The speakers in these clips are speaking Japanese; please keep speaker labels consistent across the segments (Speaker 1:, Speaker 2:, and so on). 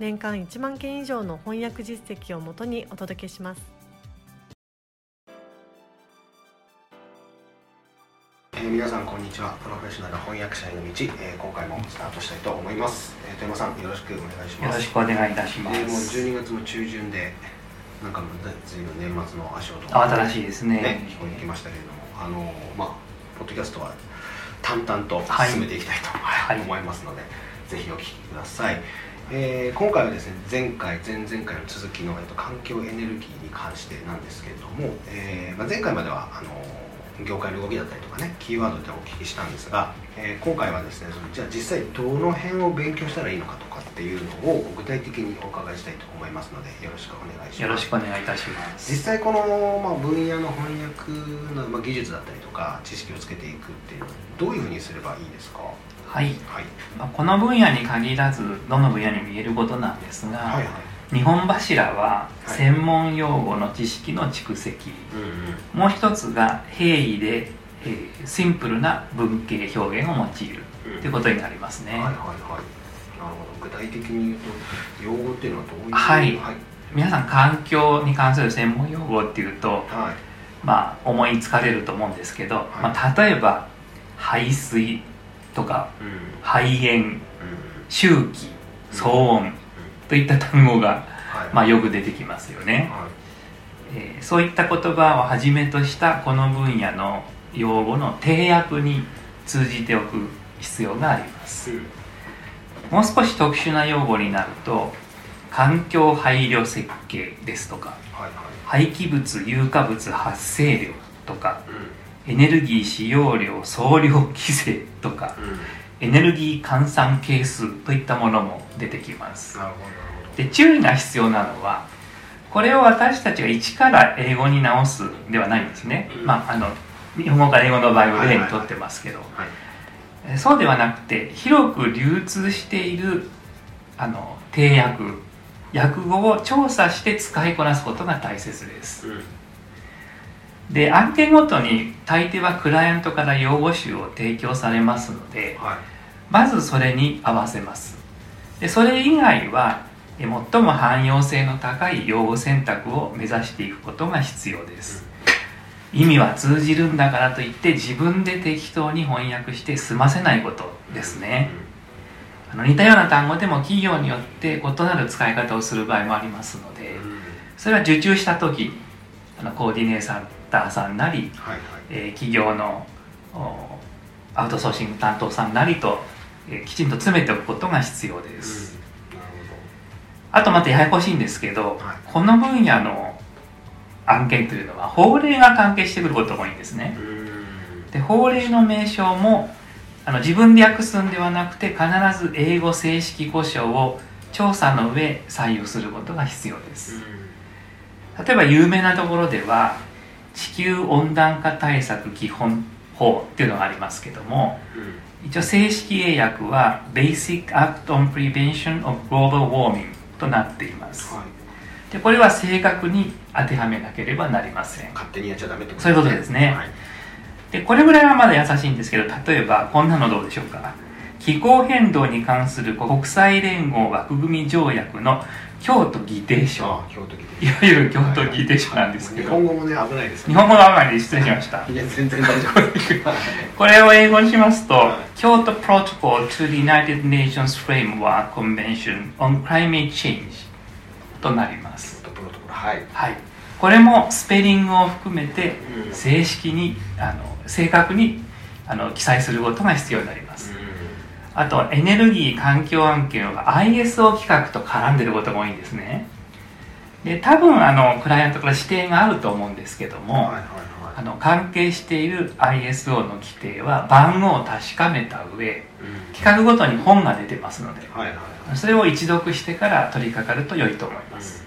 Speaker 1: 年間1万件以上の翻訳実績をもとにお届けします。
Speaker 2: えー皆さんこんにちは。プロフェッショナル翻訳者への道、えー今回もスタートしたいと思います、えー、富山さんよろしくお願いし
Speaker 3: よろ
Speaker 2: ます
Speaker 3: しくお願いいたしま
Speaker 2: でもう
Speaker 3: す。
Speaker 2: 12月も中旬でなんかもう随分年末の足音が
Speaker 3: 新しいですね。
Speaker 2: ね聞こえてきましたけれどもあのまあポッドキャストは淡々と
Speaker 3: はい。
Speaker 2: 進めていきたいと、
Speaker 3: はい。
Speaker 2: 思いますのでぜひお聞きください、えー今回はですね前回前々回の続きの、えっと、環境エネルギーに関してなんですけれども、えーまあ、前回まではあの業界の動きだったりとかねキーワードでお聞きしたんですが、えー今回はですねじゃあ実際どの辺を勉強したらいいのかとかっていうのを具体的にお伺いしたいと思いますのでよろしくお願いします
Speaker 3: よろしくお願いいたします。
Speaker 2: 実際この、まあ、分野の翻訳の、まあ、技術だったりとか知識をつけていくっていうのはどういうふうにすればいいですか？
Speaker 3: はい。
Speaker 2: はい
Speaker 3: まあこの分野に限らず、どの分野にも言えることなんですが、
Speaker 2: はいはい
Speaker 3: 日本柱は
Speaker 2: はい。
Speaker 3: 専門用語の知識の蓄積、
Speaker 2: うんうん。
Speaker 3: もう一つが平易で、えーシンプルな文系表現を用いる。
Speaker 2: うん。
Speaker 3: ということになりますね。
Speaker 2: はいはいはい。なるほど。具体的に言うと用語っていうのはどういう？
Speaker 3: はい。
Speaker 2: はい。
Speaker 3: 皆さん環境に関する専門用語っていうと、
Speaker 2: はい。
Speaker 3: まあ、思いつかれると思うんですけど、
Speaker 2: い。
Speaker 3: まあ、例えば排水とか
Speaker 2: うん。うん
Speaker 3: 肺炎
Speaker 2: うん。
Speaker 3: 周期騒音といった単語が、
Speaker 2: はい。
Speaker 3: まあ、よく出てきますよね、
Speaker 2: は
Speaker 3: えーそういった言葉をはじめとしたこの分野の用語の定訳に通じておく必要があります。
Speaker 2: いうん。
Speaker 3: もう少し特殊な用語になると環境配慮設計ですとか
Speaker 2: はいはい。
Speaker 3: 廃棄物有価物発生量とか
Speaker 2: うん。
Speaker 3: エネルギー使用量総量規制とか
Speaker 2: うん
Speaker 3: エネルギー換算係数といったものも出てきます。で注意が必要なのはこれを私たちが一から英語に直すではないんですね、
Speaker 2: うん。
Speaker 3: まああの日本語から英語の場合を例にとってますけど、そうではなくて広く流通しているあの定訳訳語を調査して使いこなすことが大切です。
Speaker 2: うん
Speaker 3: で案件ごとに大抵はクライアントから用語集を提供されますので
Speaker 2: はい。
Speaker 3: まずそれに合わせます。でそれ以外はえ最も汎用性の高い用語選択を目指していくことが必要です。意味は通じるんだからといって自分で適当に翻訳して済ませないことですね。あの似たような単語でも企業によって異なる使い方をする場合もありますのでそれは受注した時にあのコーディネーターさんなり
Speaker 2: はいはい。
Speaker 3: えー企業のおアウトソーシング担当さんなりと、えーきちんと詰めておくことが必要です、
Speaker 2: なる
Speaker 3: あとまたややこしいんですけど、
Speaker 2: はい。
Speaker 3: この分野の案件というのは法令が関係してくることが多いんですね。で法令の名称もあの自分で訳すんではなくて必ず英語正式故障を調査の上採用することが必要です例えば有名なところでは地球温暖化対策基本法っていうのがありますけども
Speaker 2: うん。
Speaker 3: 一応正式英訳は Basic Act on Prevention of Global Warming となっています。
Speaker 2: はい。
Speaker 3: でこれは正確に当てはめなければなりません。
Speaker 2: 勝手にやっちゃダメってこと
Speaker 3: そういうことですね。
Speaker 2: はい。
Speaker 3: でこれぐらいはまだ優しいんですけど例えばこんなのどうでしょうか？気候変動に関する国際連合枠組み条約の京都議定書。いわゆる京都議定書なんですけど。
Speaker 2: 日本語もね危ないです
Speaker 3: 日本語のまで失礼しました。
Speaker 2: いや全然大丈夫。
Speaker 3: これを英語にしますと
Speaker 2: はい「
Speaker 3: 京都 Protocol to the United Nations Framework Convention on Climate Change」となります。
Speaker 2: 京都プロトコルはい。
Speaker 3: はい。これもスペリングを含めて
Speaker 2: うん。
Speaker 3: 正式にあの正確にあの記載することが必要になりますあとエネルギー環境案件は ISO 規格と絡んでることが多いんですね。で多分あのクライアントから指定があると思うんですけども、
Speaker 2: はいはいはい。
Speaker 3: あの関係している ISO の規定は番号を確かめた上
Speaker 2: うん。
Speaker 3: 企画ごとに本が出てますので
Speaker 2: はいはいはい。
Speaker 3: それを一読してから取り掛かると良いと思います、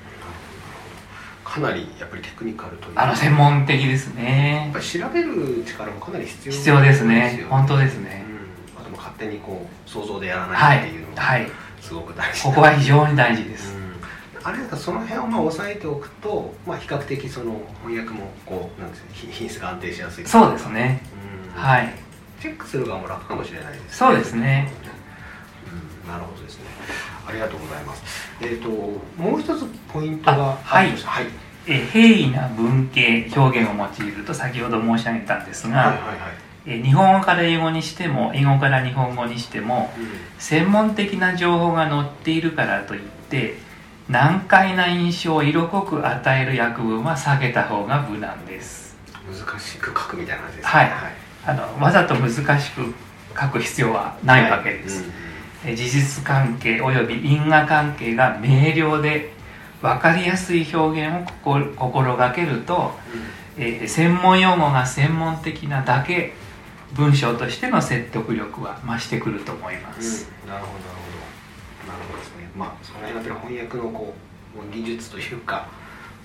Speaker 2: かなりやっぱりテクニカルというか
Speaker 3: あの専門的です
Speaker 2: や
Speaker 3: ね
Speaker 2: っぱり調べる力もかなり必要
Speaker 3: 必要ですね。
Speaker 2: よ
Speaker 3: 本当ですね
Speaker 2: 手にこう想像でやら
Speaker 3: は
Speaker 2: ないっていうのが
Speaker 3: いはい。
Speaker 2: すごく大事
Speaker 3: ここは非常に大事です、
Speaker 2: うん。あれだからその辺をまあ押さえておくと、まあ、比較的その翻訳もこうなんですか品品質が安定しやすい
Speaker 3: そうですね。
Speaker 2: うん。
Speaker 3: はい。
Speaker 2: チェックする側も楽かもしれないですね。
Speaker 3: そうですね。
Speaker 2: うん。なるほどですね。ありがとうございます。えっ、ともう一つポイントが
Speaker 3: あはい。
Speaker 2: はい。
Speaker 3: え平易な文系表現を用いると先ほど申し上げたんですが、
Speaker 2: はいはいはい。
Speaker 3: え日本語から英語にしても英語から日本語にしても専門的な情報が載っているからといって難解な印象を色濃く与える訳文は避けた方が無難です。
Speaker 2: 難しく書くみたいな感じですね
Speaker 3: はい。あのわざと難しく書く必要はないわけです、
Speaker 2: うん
Speaker 3: え事実関係および因果関係が明瞭で分かりやすい表現を心がけると、えー専門用語が専門的なだけ文章としての説得力は増してくると思います、
Speaker 2: うん、なるほどなるほど。なるほどですね。まあその辺やっぱり翻訳のこう技術というか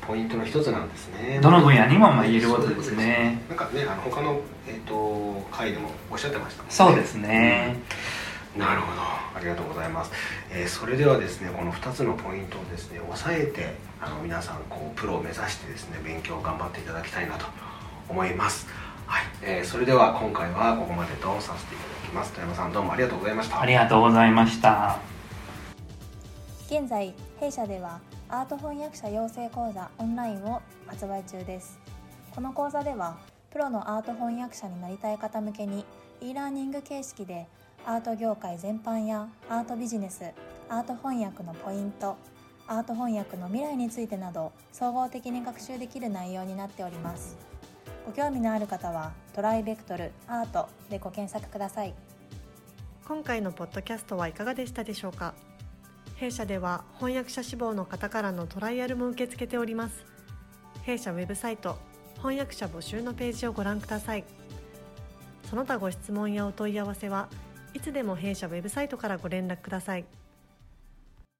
Speaker 2: ポイントの一つなんですね。
Speaker 3: どの分野にもまあ言えることですね。
Speaker 2: なんかねあの他の、えー、と回でもおっしゃってましたね。
Speaker 3: そうですね、
Speaker 2: なるほど。ありがとうございます、えーそれではですねこの2つのポイントをですね押さえてあの皆さんこうプロを目指してですね勉強を頑張っていただきたいなと思いますはい、えーそれでは今回はここまでとさせていただきます。富山さんどうもありがとうございました。
Speaker 3: ありがとうございました。
Speaker 4: 現在弊社ではアート翻訳者養成講座オンラインを発売中です。この講座ではプロのアート翻訳者になりたい方向けに e ラーニング形式でアート業界全般やアートビジネスアート翻訳のポイントアート翻訳の未来についてなど総合的に学習できる内容になっておりますご興味のある方はトライベクトルアートでご検索ください。
Speaker 1: 今回のポッドキャストはいかがでしたでしょうか？弊社では翻訳者志望の方からのトライアルも受け付けております。弊社ウェブサイト翻訳者募集のページをご覧ください。その他ご質問やお問い合わせはいつでも弊社ウェブサイトからご連絡ください。